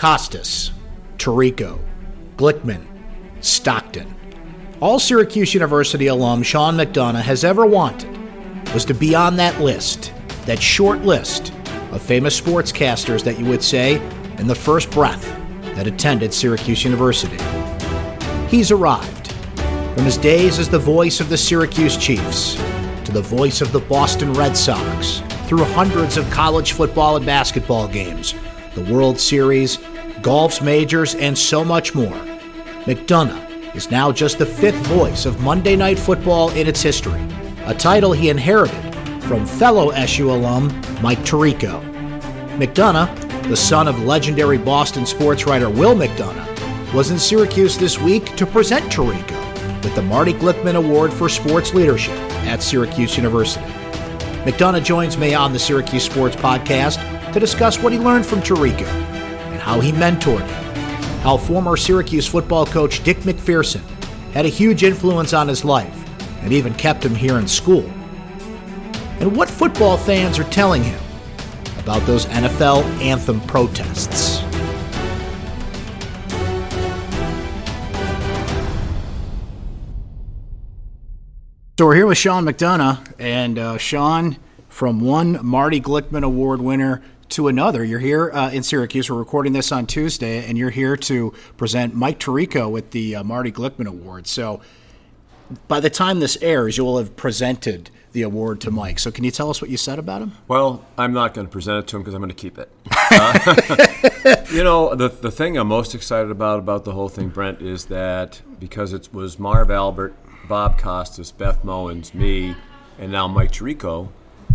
Costas, Tirico, Glickman, Stockton. All Syracuse University alum Sean McDonough has ever wanted was to be on that list, that short list of famous sportscasters that you would say in the first breath that attended Syracuse University. He's arrived. From his days as the voice of the Syracuse Chiefs to the voice of the Boston Red Sox, through hundreds of college football and basketball games, the World Series, golf's majors, and so much more. McDonough is now just the fifth voice of Monday Night Football in its history, a title he inherited from fellow SU alum Mike Tirico. McDonough, the son of legendary Boston sports writer Will McDonough, was in Syracuse this week to present Tirico with the Marty Glickman Award for Sports Leadership at Syracuse University. McDonough joins me on the Syracuse Sports Podcast to discuss what he learned from Tirico how he mentored him, how former Syracuse football coach Dick MacPherson had a huge influence on his life and even kept him here in school, and what football fans are telling him about those NFL anthem protests. So we're here with Sean McDonough, and uh, Sean, from one Marty Glickman Award winner to another, you're here uh, in Syracuse. We're recording this on Tuesday, and you're here to present Mike Tirico with the uh, Marty Glickman Award. So by the time this airs, you will have presented the award to Mike. So can you tell us what you said about him? Well, I'm not going to present it to him because I'm going to keep it. Uh, you know, the, the thing I'm most excited about about the whole thing, Brent, is that because it was Marv Albert Bob Costas, Beth Mowins, me, and now Mike Tirico.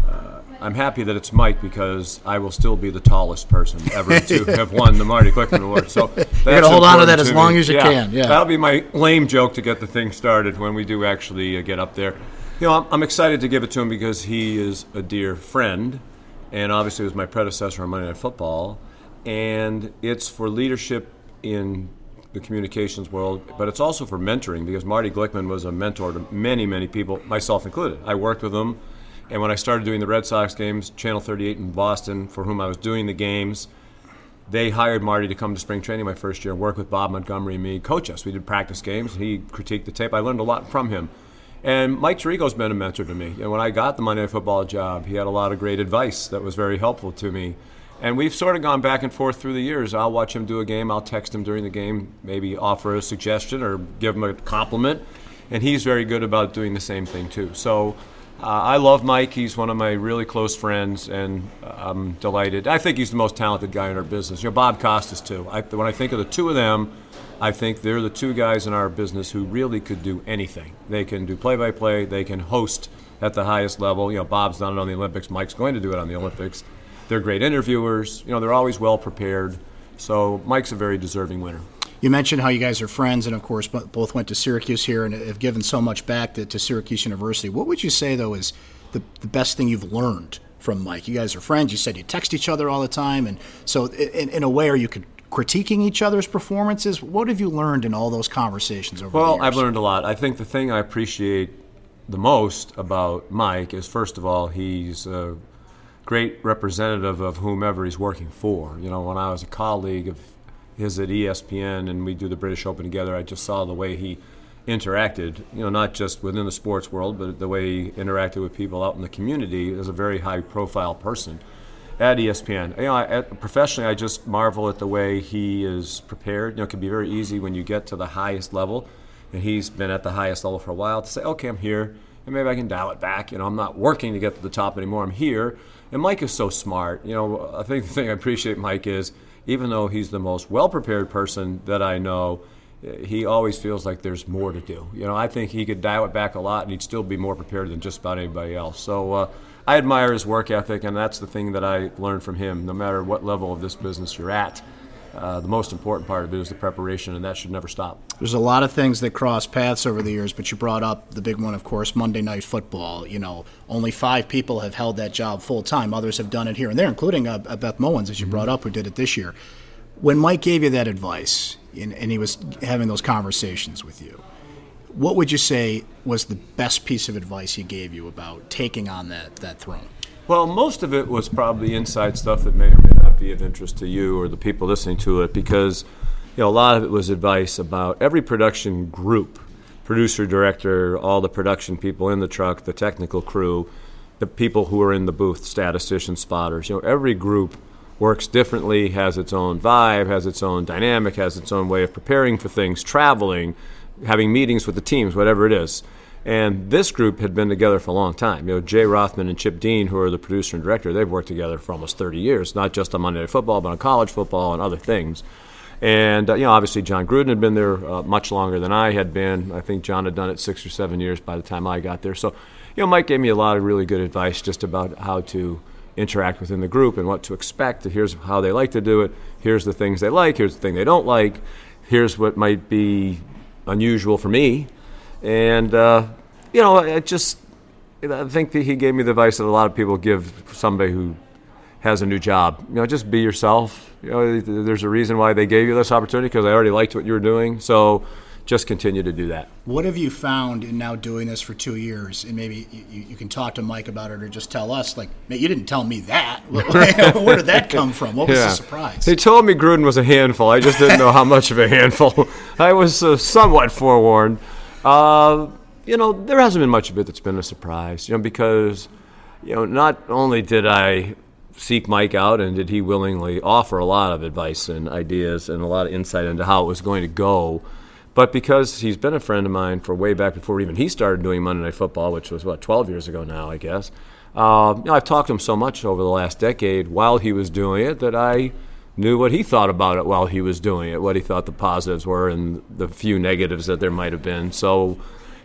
Uh, I'm happy that it's Mike because I will still be the tallest person ever to have won the Marty Glickman Award. So you're gonna hold on to that as long as you yeah, can. Yeah, that'll be my lame joke to get the thing started when we do actually uh, get up there. You know, I'm, I'm, excited to give it to him because he is a dear friend, and obviously was my predecessor on Monday Night Football, and it's for leadership in the communications world, but it's also for mentoring because Marty Glickman was a mentor to many, many people, myself included. I worked with him, and when I started doing the Red Sox games, Channel 38 in Boston, for whom I was doing the games, they hired Marty to come to spring training my first year, and work with Bob Montgomery and me, coach us. We did practice games. He critiqued the tape. I learned a lot from him. And Mike Tirico's been a mentor to me. And when I got the Monday Night Football job, he had a lot of great advice that was very helpful to me. And we've sort of gone back and forth through the years. I'll watch him do a game, I'll text him during the game, maybe offer a suggestion or give him a compliment. And he's very good about doing the same thing, too. So uh, I love Mike. He's one of my really close friends, and I'm delighted. I think he's the most talented guy in our business. You know, Bob Costas, too. I, when I think of the two of them, I think they're the two guys in our business who really could do anything. They can do play by play, they can host at the highest level. You know, Bob's done it on the Olympics, Mike's going to do it on the Olympics. They're great interviewers. You know, they're always well prepared. So Mike's a very deserving winner. You mentioned how you guys are friends, and of course, both went to Syracuse here and have given so much back to, to Syracuse University. What would you say, though, is the, the best thing you've learned from Mike? You guys are friends. You said you text each other all the time, and so in, in a way, are you could critiquing each other's performances? What have you learned in all those conversations over well, the years? I've learned a lot. I think the thing I appreciate the most about Mike is, first of all, he's a great representative of whomever he's working for. You know, when I was a colleague of his at ESPN and we do the British Open together, I just saw the way he interacted, you know, not just within the sports world, but the way he interacted with people out in the community as a very high profile person at ESPN. You know, I, at, professionally, I just marvel at the way he is prepared. You know, it can be very easy when you get to the highest level, and he's been at the highest level for a while, to say, okay, I'm here, and maybe I can dial it back. You know, I'm not working to get to the top anymore. I'm here. And Mike is so smart. You know, I think the thing I appreciate Mike is even though he's the most well prepared person that I know, he always feels like there's more to do. You know, I think he could dial it back a lot and he'd still be more prepared than just about anybody else. So uh, I admire his work ethic, and that's the thing that I learned from him. No matter what level of this business you're at, uh, the most important part of it is the preparation, and that should never stop. There's a lot of things that cross paths over the years, but you brought up the big one, of course, Monday Night Football. You know, only five people have held that job full time. Others have done it here and there, including uh, Beth Mowins, as you mm-hmm. brought up, who did it this year. When Mike gave you that advice, and, and he was having those conversations with you, what would you say was the best piece of advice he gave you about taking on that, that throne? Well, most of it was probably inside stuff that may or not might be of interest to you or the people listening to it because you know a lot of it was advice about every production group, producer, director, all the production people in the truck, the technical crew, the people who are in the booth, statisticians, spotters. You know, every group works differently, has its own vibe, has its own dynamic, has its own way of preparing for things, traveling, having meetings with the teams, whatever it is. And this group had been together for a long time. You know, Jay Rothman and Chip Dean, who are the producer and director, they've worked together for almost 30 years, not just on Monday Night Football, but on college football and other things. And, uh, you know, obviously Jon Gruden had been there uh, much longer than I had been. I think Jon had done it six or seven years by the time I got there. So, you know, Mike gave me a lot of really good advice just about how to interact within the group and what to expect. Here's how they like to do it. Here's the things they like. Here's the thing they don't like. Here's what might be unusual for me. And, uh, you know, I just, I think that he gave me the advice that a lot of people give somebody who has a new job. You know, just be yourself. You know, there's a reason why they gave you this opportunity because I already liked what you were doing. So just continue to do that. What have you found in now doing this for two years? And maybe you, you can talk to Mike about it or just tell us, like, you didn't tell me that. Where did that come from? What was yeah. the surprise? They told me Gruden was a handful. I just didn't know how much of a handful. I was uh, somewhat forewarned. Uh, you know, there hasn't been much of it that's been a surprise, you know, because, you know, not only did I seek Mike out, and did he willingly offer a lot of advice and ideas and a lot of insight into how it was going to go. But because he's been a friend of mine for way back before even he started doing Monday Night Football, which was what 12 years ago now, I guess. Uh, you know, I've talked to him so much over the last decade while he was doing it that I knew what he thought about it while he was doing it, what he thought the positives were, and the few negatives that there might have been. So,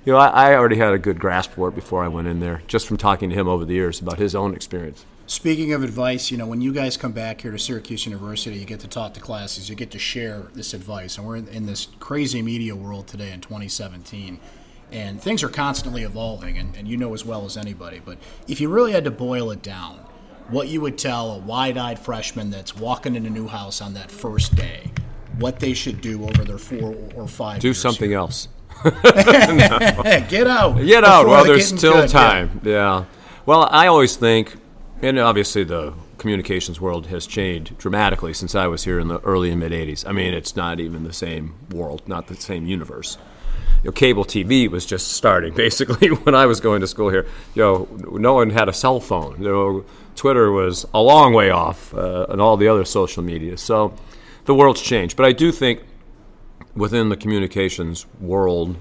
you know, I, I already had a good grasp for it before I went in there, just from talking to him over the years about his own experience. Speaking of advice, you know, when you guys come back here to Syracuse University, you get to talk to classes, you get to share this advice. And we're in, in this crazy media world today in 2017. And things are constantly evolving, and, and you know as well as anybody. But if you really had to boil it down, what you would tell a wide eyed freshman that's walking in a new house on that first day, what they should do over their four or five Do something here. else. Get out. Get out while there's still good. time. Yeah. yeah. Well, I always think and obviously, the communications world has changed dramatically since I was here in the early and mid 80s. I mean, it's not even the same world, not the same universe. You know, cable TV was just starting basically when I was going to school here. You know, no one had a cell phone. You know, Twitter was a long way off, uh, and all the other social media. So the world's changed. But I do think within the communications world,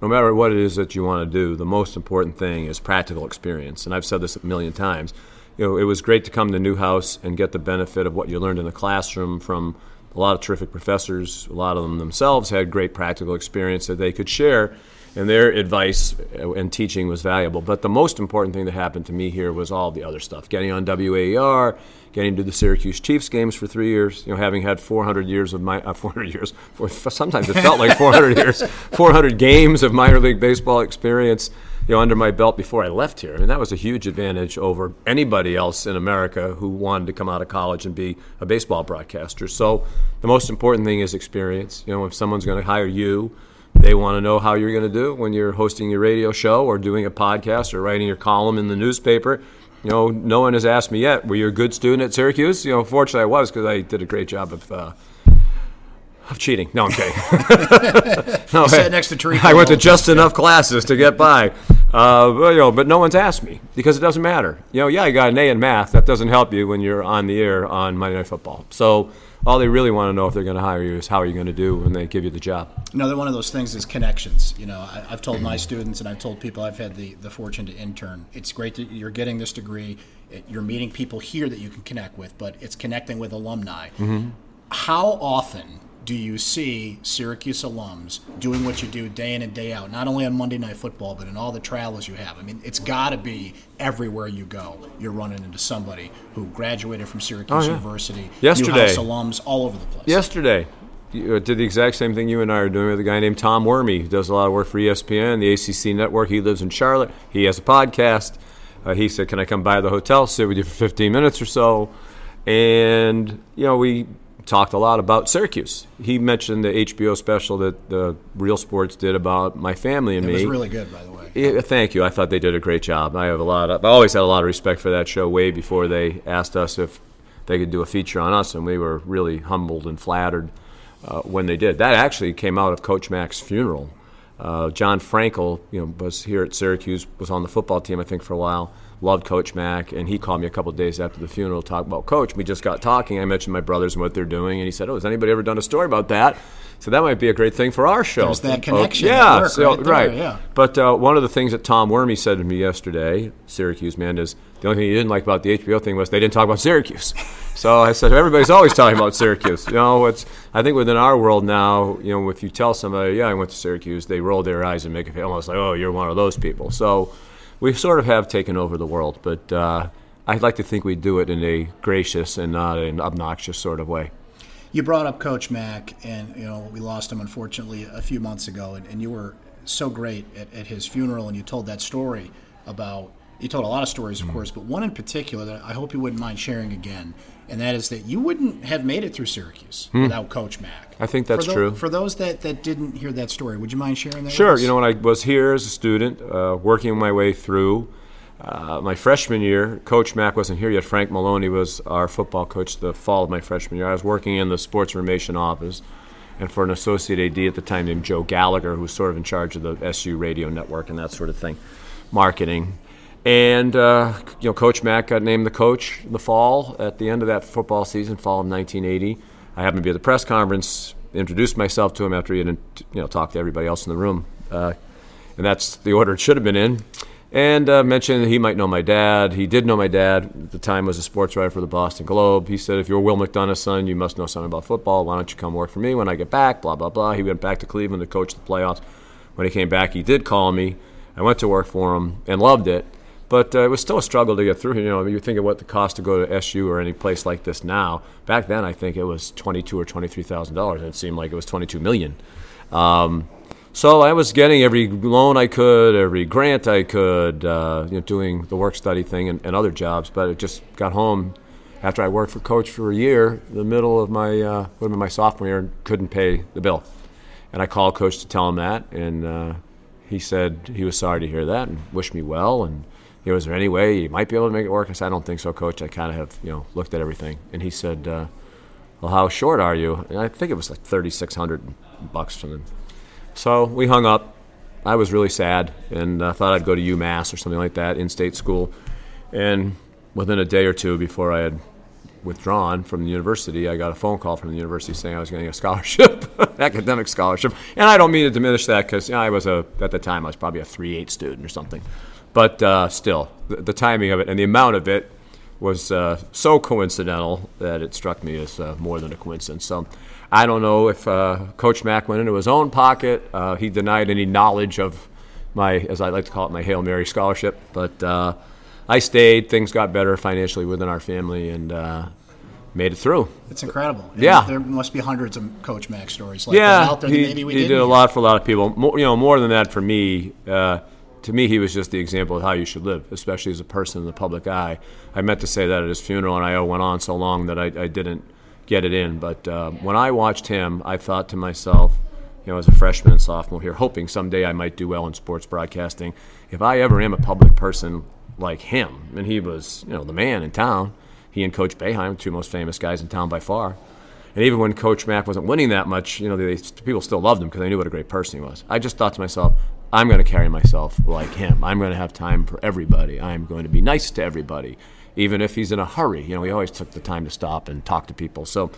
no matter what it is that you want to do, the most important thing is practical experience. And I've said this a million times you know, it was great to come to Newhouse and get the benefit of what you learned in the classroom from a lot of terrific professors. A lot of them themselves had great practical experience that they could share, and their advice and teaching was valuable. But the most important thing that happened to me here was all the other stuff: getting on WAER, getting to the Syracuse Chiefs games for three years. You know, having had 400 years of my uh, 400 years. For, sometimes it felt like 400 years, 400 games of minor league baseball experience you know, under my belt before I left here. I mean, that was a huge advantage over anybody else in America who wanted to come out of college and be a baseball broadcaster. So the most important thing is experience. You know, if someone's going to hire you, they want to know how you're going to do when you're hosting your radio show or doing a podcast or writing your column in the newspaper. You know, no one has asked me yet, were you a good student at Syracuse? You know, fortunately I was because I did a great job of uh, of cheating. No, I'm kidding. no, sat next to Tirico. I went to just enough classes to get by. Uh, but, you know, but no one's asked me because it doesn't matter. You know, yeah, I got an A in math. That doesn't help you when you're on the air on Monday Night Football. So all they really want to know if they're going to hire you is how are you going to do when they give you the job. Another one of those things is connections. You know, I, have told my students and I've told people I've had the, the fortune to intern. It's great that you're getting this degree. You're meeting people here that you can connect with, but it's connecting with alumni. Mm-hmm. How often do you see Syracuse alums doing what you do day in and day out, not only on Monday Night Football, but in all the travels you have? I mean, it's got to be everywhere you go. You're running into somebody who graduated from Syracuse oh, yeah. University, yesterday, Newhouse alums all over the place. Yesterday, you uh, did the exact same thing you and I are doing with a guy named Tom Werme, who does a lot of work for ESPN, the ACC network. He lives in Charlotte. He has a podcast. Uh, he said, "Can I come by the hotel, sit with you for 15 minutes or so?" And you know, we talked a lot about Syracuse. He mentioned the HBO special that the Real Sports did about my family and it me. It was really good, by the way. Yeah, thank you. I thought they did a great job. I have a lot. Of, I always had a lot of respect for that show. Way before they asked us if they could do a feature on us, and we were really humbled and flattered uh, when they did. That actually came out of Coach Mack's funeral. Uh, Jon Frankel, you know, was here at Syracuse, was on the football team, I think, for a while. Loved Coach Mack, and he called me a couple of days after the funeral to talk about Coach. We just got talking. I mentioned my brothers and what they're doing, and he said, "Oh, has anybody ever done a story about that?" So that might be a great thing for our show. There's that connection. yeah, work so, right, there, right. Yeah. But uh, one of the things that Tom Werme said to me yesterday, Syracuse man, is the only thing he didn't like about the HBO thing was they didn't talk about Syracuse. So I said, everybody's always talking about Syracuse. You know, it's I think within our world now, you know, if you tell somebody, yeah, I went to Syracuse, they roll their eyes and make it almost like, oh, you're one of those people. So we sort of have taken over the world, but uh, I'd like to think we do it in a gracious and not an obnoxious sort of way. You brought up Coach Mack, and you know we lost him unfortunately a few months ago, and, and you were so great at, at, his funeral, and you told that story about. You told a lot of stories, of mm-hmm. course, but one in particular that I hope you wouldn't mind sharing again, and that is that you wouldn't have made it through Syracuse mm. without Coach Mack. I think that's for true. For those that, that didn't hear that story, would you mind sharing that? Sure. You know, when I was here as a student, uh, working my way through uh, my freshman year, Coach Mack wasn't here yet. Frank Maloney was our football coach the fall of my freshman year. I was working in the sports information office, and for an associate AD at the time named Joe Gallagher, who was sort of in charge of the SU radio network and that sort of thing, marketing. And uh, you know, Coach Mack got named the coach in the fall at the end of that football season, fall of 1980. I happened to be at the press conference, introduced myself to him after he had you know talked to everybody else in the room, uh, and that's the order it should have been in and uh, mentioned that he might know my dad. He did know my dad at the time was a sports writer for the Boston Globe. He said, "If you're Will McDonough's son, you must know something about football. Why don't you come work for me when I get back?" Blah blah blah. He went back to Cleveland to coach the playoffs. When he came back, he did call me. I went to work for him and loved it. But uh, it was still a struggle to get through. You know, you think of what the cost to go to SU or any place like this now. Back then, I think it was twenty-two or twenty-three thousand dollars. It seemed like it was twenty-two million. Um, so I was getting every loan I could, every grant I could, uh, you know, doing the work study thing and, and, other jobs. But it just got home after I worked for Coach for a year, the middle of my uh, my sophomore year, and couldn't pay the bill. And I called Coach to tell him that, and uh, he said he was sorry to hear that and wished me well. And you know, was there any way you might be able to make it work? I said, I don't think so, Coach. I kind of have you know looked at everything. And he said, uh, Well, how short are you? And I think it was like thirty six hundred bucks from them. So we hung up. I was really sad and uh, thought I'd go to UMass or something like that, in state school. And within a day or two before I had withdrawn from the university, I got a phone call from the university saying I was getting a scholarship, academic scholarship. And I don't mean to diminish that because you know, I was a at the time I was probably a three eight student or something, but uh, still the, the, timing of it and the amount of it was uh, so coincidental that it struck me as uh, more than a coincidence. So I don't know if uh, Coach Mack went into his own pocket. Uh, he denied any knowledge of my, as I like to call it, my Hail Mary scholarship. But uh, I stayed. Things got better financially within our family and uh, made it through. It's incredible. Yeah. there must be hundreds of Coach Mack stories like yeah, that out there he, maybe we he did a lot for a lot of people. More, you know, more than that for me. Uh, to me, he was just the example of how you should live, especially as a person in the public eye. I meant to say that at his funeral, and I went on so long that I, I didn't get it in. But uh, when I watched him, I thought to myself, you know, as a freshman and sophomore here, hoping someday I might do well in sports broadcasting. If I ever am a public person like him, and he was, you know, the man in town, he and Coach Boeheim, two most famous guys in town by far. And even when Coach Mack wasn't winning that much, you know, they, people still loved him because they knew what a great person he was. I just thought to myself, I'm going to carry myself like him. I'm going to have time for everybody. I'm going to be nice to everybody even if he's in a hurry. You know, he always took the time to stop and talk to people. So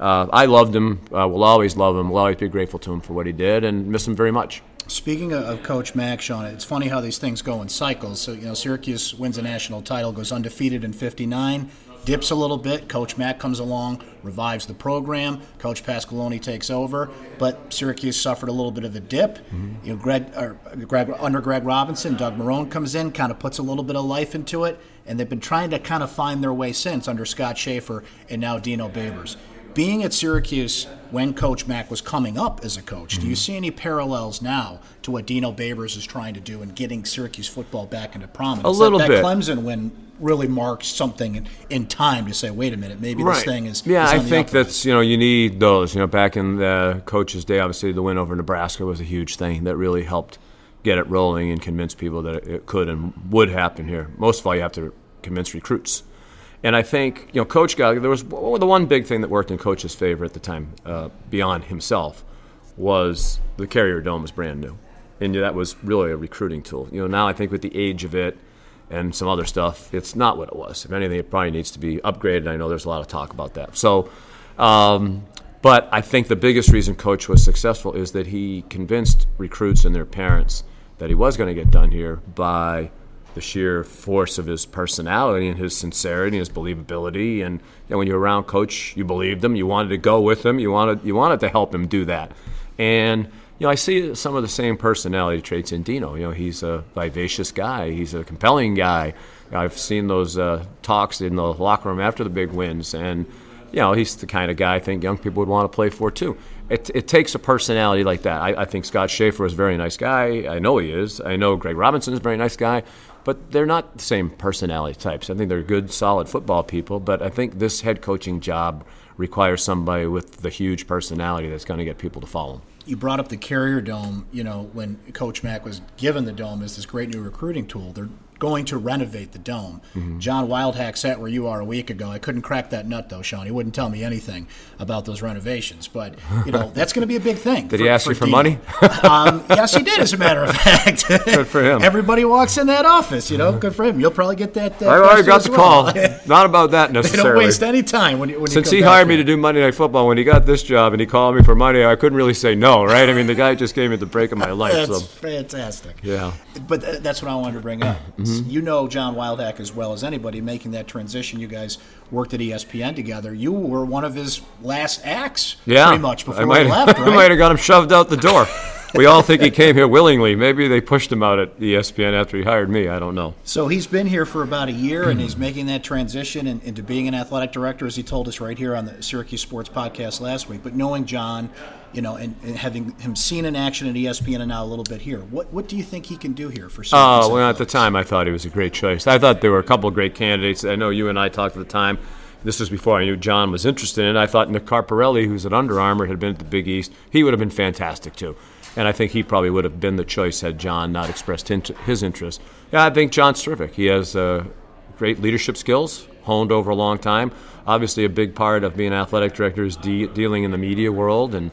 uh, I loved him. Uh, will always love him. We'll always be grateful to him for what he did, and miss him very much. Speaking of Coach Mack, Sean, it's funny how these things go in cycles. So, you know, Syracuse wins a national title, goes undefeated in 59, dips a little bit. Coach Mack comes along, revives the program. Coach Pasqualoni takes over, but Syracuse suffered a little bit of a dip. Mm-hmm. You know, Greg, or Greg, under Greg Robinson, Doug Marrone comes in, kind of puts a little bit of life into it, and they've been trying to kind of find their way since under Scott Shafer and now Dino Babers. Being at Syracuse when Coach Mack was coming up as a coach, mm-hmm. do you mm-hmm. see any parallels now to what Dino Babers is trying to do in getting Syracuse football back into prominence? A little that, bit. That Clemson win really marks something in, in, time to say, wait a minute, maybe right. this thing is. Yeah, is I think that's you know you need those. You know, back in the coach's day, obviously the win over Nebraska was a huge thing that really helped get it rolling and convince people that it could and would happen here. Most of all, you have to convince recruits And I think you know, Coach got there was well, the one big thing that worked in Coach's favor at the time, uh, beyond himself, was the Carrier Dome was brand new, and that was really a recruiting tool. You know, now I think with the age of it and some other stuff, it's not what it was. If anything, it probably needs to be upgraded. I know there's a lot of talk about that. So, um, but I think the biggest reason Coach was successful is that he convinced recruits and their parents that he was going to get done here by the sheer force of his personality and his sincerity and his believability. And you know, when you're around Coach, you believed him. You wanted to go with him. You wanted you wanted to help him do that. And you know, I see some of the same personality traits in Dino. You know, he's a vivacious guy. He's a compelling guy. I've seen those uh, talks in the locker room after the big wins, and you know, he's the kind of guy I think young people would want to play for too. It, it takes a personality like that. I, I think Scott Shafer is a very nice guy. I know he is. I know Greg Robinson is a very nice guy but they're not the same personality types. I think they're good, solid football people, but I think this head coaching job requires somebody with the huge personality that's going to get people to follow. You brought up the Carrier Dome. You know, when Coach Mack was given the dome as this great new recruiting tool, they're going to renovate the dome. Mm-hmm. John Wildhack sat where you are a week ago. I couldn't crack that nut though, Sean. He wouldn't tell me anything about those renovations. But you know that's going to be a big thing. did for, he ask for you for money? um, yes, he did. As a matter of fact, good for him. Everybody walks in that office. You know, good for him. You'll probably get that. Uh, I already got the well. call. Not about that necessarily. they don't waste any time when, when since he hired me to do Monday Night Football. When he got this job and he called me for money, I couldn't really say no, right? I mean, the guy just gave me the break of my life. that's so. fantastic. Yeah, but th- that's what I wanted to bring up. Mm-hmm. Mm-hmm. You know, John. Wildhack as well as anybody making that transition. You guys worked at ESPN together. You were one of his last acts, yeah, pretty much before I might, he left. Right? I might have got him shoved out the door. we all think he came here willingly. Maybe they pushed him out at ESPN after he hired me. I don't know. So he's been here for about a year, and he's making that transition into being an athletic director, as he told us right here on the Syracuse Sports Podcast last week. But knowing John, you know, and, and having him seen in action at ESPN and now a little bit here, what what do you think he can do here for? Syracuse Oh well, at the time I thought he was a great choice. I thought there were a couple of great candidates. I know you and I talked at the time this was before I knew John was interested in it. I thought Nick Carparelli, who's at Under Armour, had been at the Big East. He would have been fantastic too. And I think he probably would have been the choice had John not expressed his interest. Yeah, I think John's terrific. He has uh, great leadership skills, honed over a long time. Obviously, a big part of being an athletic director is de- dealing in the media world and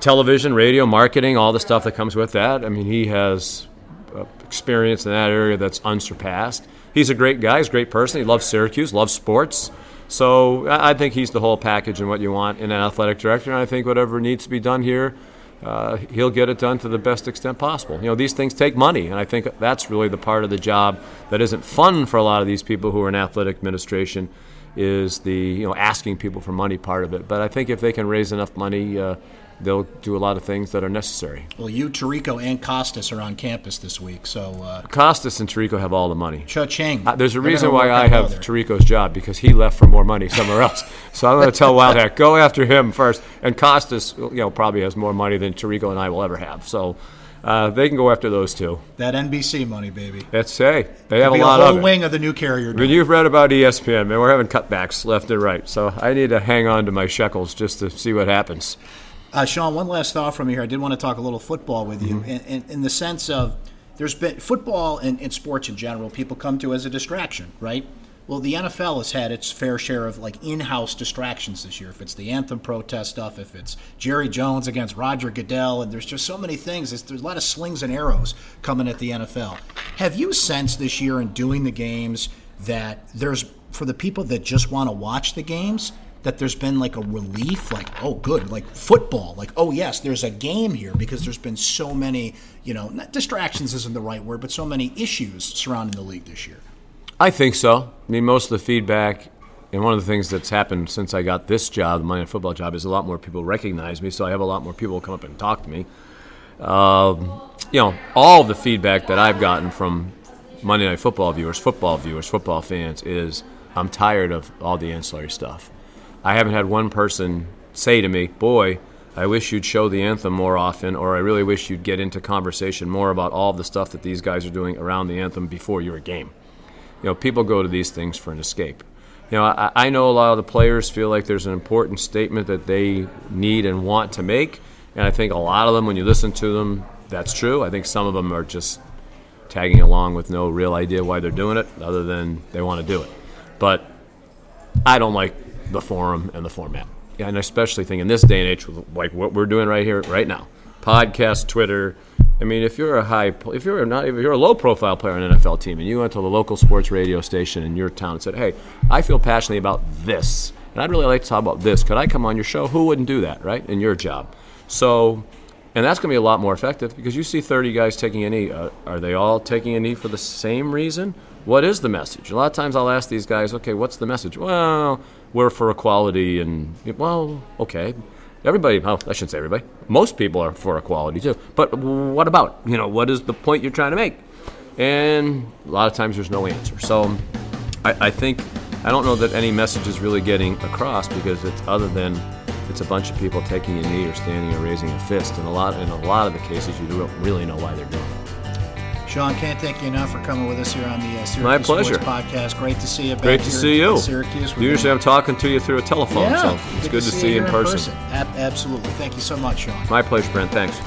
television, radio, marketing, all the stuff that comes with that. I mean, he has uh, experience in that area that's unsurpassed. He's a great guy. He's a great person. He loves Syracuse, loves sports. So I think he's the whole package and what you want in an athletic director. And I think whatever needs to be done here uh, he'll get it done to the best extent possible. You know, these things take money, and I think that's really the part of the job that isn't fun for a lot of these people who are in athletic administration is the you know asking people for money part of it. But I think if they can raise enough money, uh, they'll do a lot of things that are necessary. Well, you, Tirico, and Costas are on campus this week, so uh, Costas and Tirico have all the money. Cha-ching. Uh, there's a reason why I have Tirico's job because he left for more money somewhere else. so I'm going to tell Wildhack go after him first, and Costas, you know, probably has more money than Tirico and I will ever have. So. Uh, they can go after those two. That NBC money, baby. That's say they have a lot a whole of wing of the new carrier. When you've read about ESPN, man, we're having cutbacks left and right. So I need to hang on to my shekels just to see what happens. Uh, Sean, one last thought from you here. I did want to talk a little football with you, mm-hmm. in, in, in, the sense of there's been football and, and sports in general. People come to as a distraction, right? Well, the NFL has had its fair share of like in-house distractions this year. If it's the anthem protest stuff, if it's Jerry Jones against Roger Goodell, and there's just so many things. There's, there's a lot of slings and arrows coming at the NFL. Have you sensed this year in doing the games that there's for the people that just want to watch the games? That there's been like a relief, like, oh, good, like football, like, oh, yes, there's a game here because there's been so many, you know, distractions isn't the right word, but so many issues surrounding the league this year. I think so. I mean, most of the feedback, and one of the things that's happened since I got this job, the Night Football job, is a lot more people recognize me, so I have a lot more people come up and talk to me. Um, you know, all the feedback that I've gotten from Monday Night Football viewers, football viewers, football fans is I'm tired of all the ancillary stuff. I haven't had one person say to me, "Boy, I wish you'd show the anthem more often," or "I really wish you'd get into conversation more about all the stuff that these guys are doing around the anthem before your game." You know, people go to these things for an escape. You know, I, I know a lot of the players feel like there's an important statement that they need and want to make, and I think a lot of them, when you listen to them, that's true. I think some of them are just tagging along with no real idea why they're doing it, other than they want to do it. But I don't like the forum and the format. And especially think in this day and age, like what we're doing right here, right now, podcast, Twitter. I mean, if you're a high, if you're not, if you're a low-profile player on an NFL team, and you went to the local sports radio station in your town and said, "Hey, I feel passionately about this, and I'd really like to talk about this. Could I come on your show?" Who wouldn't do that, right? In your job, so, and that's going to be a lot more effective because you see 30 guys taking a knee. Uh, are they all taking a knee for the same reason? What is the message? A lot of times I'll ask these guys, "Okay, what's the message?" Well, we're for equality, and well, okay. Everybody, well, I shouldn't say everybody. Most people are for equality too. But what about? You know, what is the point you're trying to make? And a lot of times there's no answer. So I, I think I don't know that any message is really getting across because it's other than it's a bunch of people taking a knee or standing or raising a fist. And a lot in a lot of the cases, you don't really know why they're doing it. Sean, can't thank you enough for coming with us here on the uh, Syracuse My pleasure. Sports Podcast. Great to see you. Back Great to here see you. Syracuse. We're Usually gonna- I'm talking to you through a telephone, yeah, so it's good, to see you in here person. Ab- absolutely. Thank you so much, Sean. My pleasure, Brent. Thanks.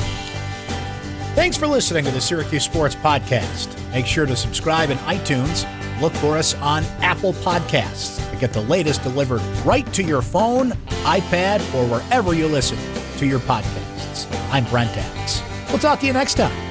Thanks for listening to the Syracuse Sports Podcast. Make sure to subscribe in iTunes. Look for us on Apple Podcasts to get the latest delivered right to your phone, iPad, or wherever you listen to your podcasts. I'm Brent Axe. We'll talk to you next time.